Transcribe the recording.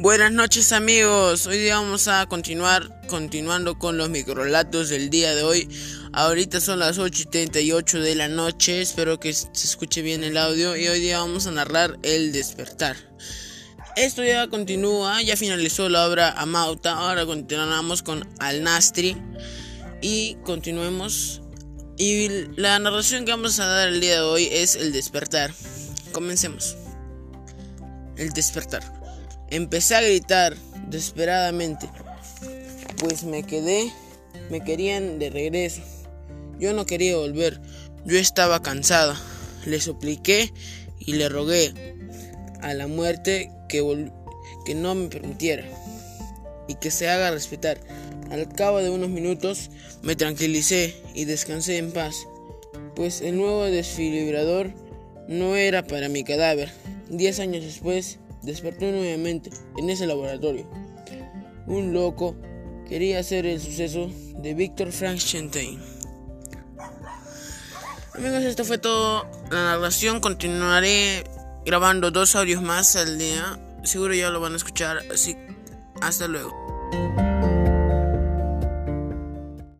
Buenas noches amigos, hoy día vamos a continuar continuando con los microlatos del día de hoy. Ahorita son las 8 y 38 de la noche, espero que se escuche bien el audio y hoy día vamos a narrar El despertar. Esto ya continúa, ya finalizó la obra Amauta, ahora continuamos con Al Nastri y continuemos. Y la narración que vamos a dar el día de hoy es El despertar. Comencemos. El despertar. Empecé a gritar desesperadamente, pues me quedé, me querían de regreso. Yo no quería volver, yo estaba cansada. Le supliqué y le rogué a la muerte que, que no me permitiera y que se haga respetar. Al cabo de unos minutos me tranquilicé y descansé en paz, pues el nuevo desfibrador no era para mi cadáver. Diez años después, desperté nuevamente en ese laboratorio. Un loco quería hacer el suceso de Víctor Frankenstein. Amigos, esto fue todo la narración. Continuaré grabando dos audios más al día. Seguro ya lo van a escuchar, así hasta luego.